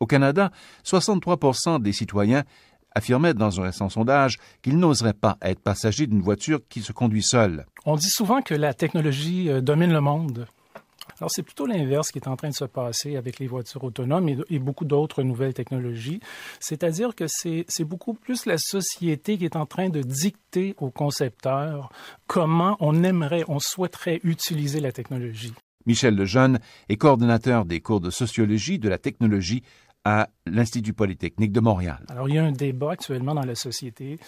Au Canada, 63 des citoyens affirmaient dans un récent sondage qu'ils n'oseraient pas être passagers d'une voiture qui se conduit seule. On dit souvent que la technologie euh, domine le monde. Alors, c'est plutôt l'inverse qui est en train de se passer avec les voitures autonomes et, beaucoup d'autres nouvelles technologies. C'est-à-dire que c'est beaucoup plus la société qui est en train de dicter aux concepteurs comment on aimerait, on souhaiterait utiliser la technologie. Michel Lejeune est coordonnateur des cours de sociologie de la technologie à l'Institut Polytechnique de Montréal. Alors, il y a un débat actuellement dans la société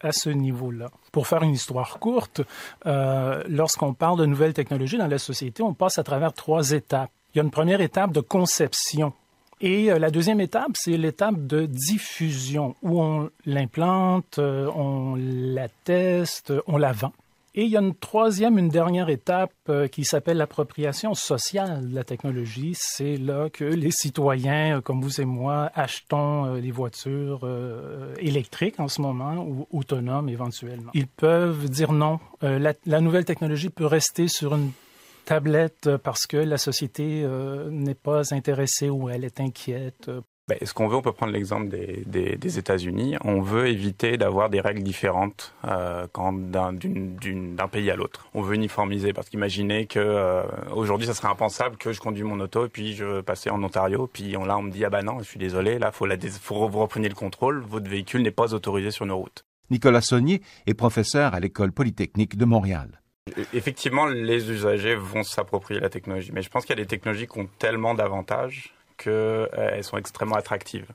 à ce niveau-là. Pour faire une histoire courte, euh, lorsqu'on parle de nouvelles technologies dans la société, on passe à travers trois étapes. Il y a une première étape de conception. Et euh, la deuxième étape, c'est l'étape de diffusion, où on l'implante, euh, on la teste, on la vend. Et il y a une troisième, une dernière étape euh, qui s'appelle l'appropriation sociale de la technologie. C'est là que les citoyens, euh, comme vous et moi, achetons euh, les voitures électriques en ce moment ou autonomes éventuellement. Ils peuvent dire non. La, la, nouvelle technologie peut rester sur une tablette parce que la société n'est pas intéressée ou elle est inquiète ben, ce qu'on veut, on peut prendre l'exemple des, des, des États-Unis. On veut éviter d'avoir des règles différentes euh, d'un pays à l'autre. On veut uniformiser parce qu'imaginez que euh, aujourd'hui, ça serait impensable que je conduis mon auto et puis je passer en Ontario, puis on, là on me dit ah bah non, je suis désolé, là faut la faut vous repreniez le contrôle, votre véhicule n'est pas autorisé sur nos routes. Nicolas Saunier est professeur à l'école polytechnique de Montréal. Effectivement, les usagers vont s'approprier la technologie, mais je pense qu'il y a des technologies qui ont tellement d'avantages qu'elles euh, sont extrêmement attractives.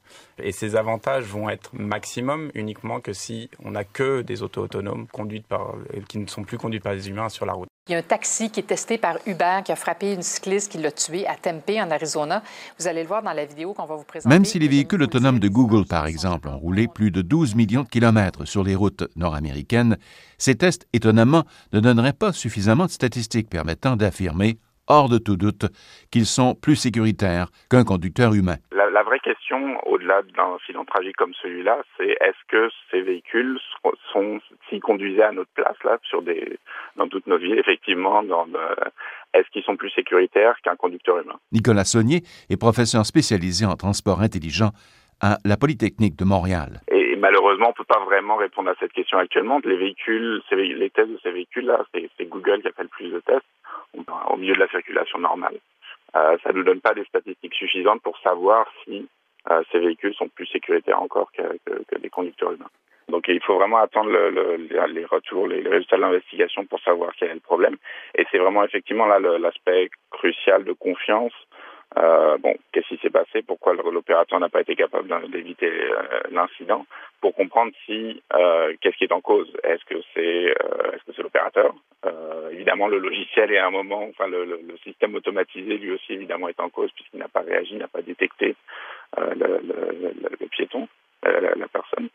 Et ces avantages vont être maximum uniquement que si on n'a que des autos autonomes conduites par, euh, qui ne sont plus conduites par des humains sur la route. Il y a un taxi qui est testé par Uber qui a frappé une cycliste qui l'a tué à Tempe, en Arizona. Vous allez le voir dans la vidéo qu'on va vous présenter. Même si les véhicules autonomes de Google, par exemple, ont roulé plus de 12 millions de kilomètres sur les routes nord-américaines, ces tests, étonnamment, ne donneraient pas suffisamment de statistiques permettant d'affirmer hors de tout doute qu'ils sont plus sécuritaires qu'un conducteur humain. La, vraie question, au-delà d'un incident tragique comme celui-là, c'est est-ce que ces véhicules sont, s'ils conduisaient à notre place, là, sur des, dans toutes nos villes, effectivement, dans, est-ce qu'ils sont plus sécuritaires qu'un conducteur humain? Nicolas Saunier est professeur spécialisé en transport intelligent à la Polytechnique de Montréal. Et malheureusement, on ne peut pas vraiment répondre à cette question actuellement. Les véhicules, les tests de ces véhicules-là, c'est Google qui a fait le plus de tests au milieu de la circulation normale. Euh, ça ne nous donne pas des statistiques suffisantes pour savoir si euh, ces véhicules sont plus sécuritaires encore que, que, que des conducteurs humains. Donc il faut vraiment attendre le, le, les retours, les, résultats de l'investigation pour savoir quel est le problème. Et c'est vraiment effectivement là l'aspect crucial de confiance euh, bon, qu'est-ce qui s'est passé? Pourquoi l'opérateur n'a pas été capable d'éviter l'incident? Pour comprendre si qu'est-ce qui est en cause? Est-ce que c'est l'opérateur Évidemment, le logiciel est à un moment, enfin le, système automatisé lui aussi évidemment est en cause puisqu'il n'a pas réagi, n'a pas détecté le, le, piéton, la, la, personne.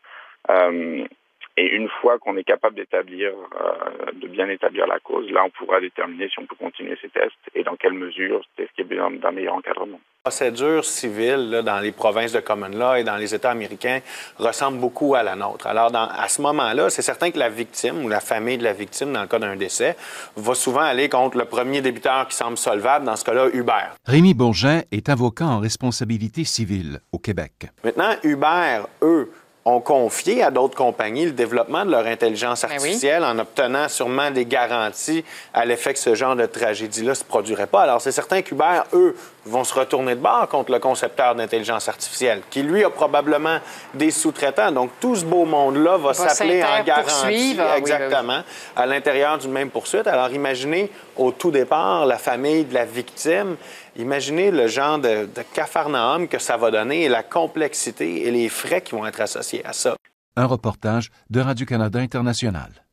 Fois qu'on est capable d'établir, euh, de bien établir la cause, là, on pourra déterminer si on peut continuer ces tests et dans quelle mesure est-ce qu'il y a besoin d'un meilleur encadrement. La procédure civile là, dans les provinces de common law et dans les États américains ressemble beaucoup à la nôtre. Alors, dans, à ce moment-là, c'est certain que la victime ou la famille de la victime, dans le cas d'un décès, va souvent aller contre le premier débiteur qui semble solvable, dans ce cas-là, Uber. Rémi Bourgin est avocat en responsabilité civile au Québec. Maintenant, Uber, eux, ont confié à d'autres compagnies le développement de leur intelligence ben artificielle en obtenant sûrement des garanties à l'effet que ce genre de tragédie-là ne se produirait pas. Alors, c'est certain qu'Uber, eux, vont se retourner de bord contre le concepteur d'intelligence artificielle, qui, lui, a probablement des sous-traitants. Donc, tout ce beau monde-là va, s'appeler en garantie, ah exactement, à l'intérieur d'une même poursuite. Alors, imaginez, au tout départ, la famille de la victime Imaginez le genre de, cafarnaum que ça va donner et la complexité et les frais qui vont être associés à ça. Un reportage de Radio-Canada International.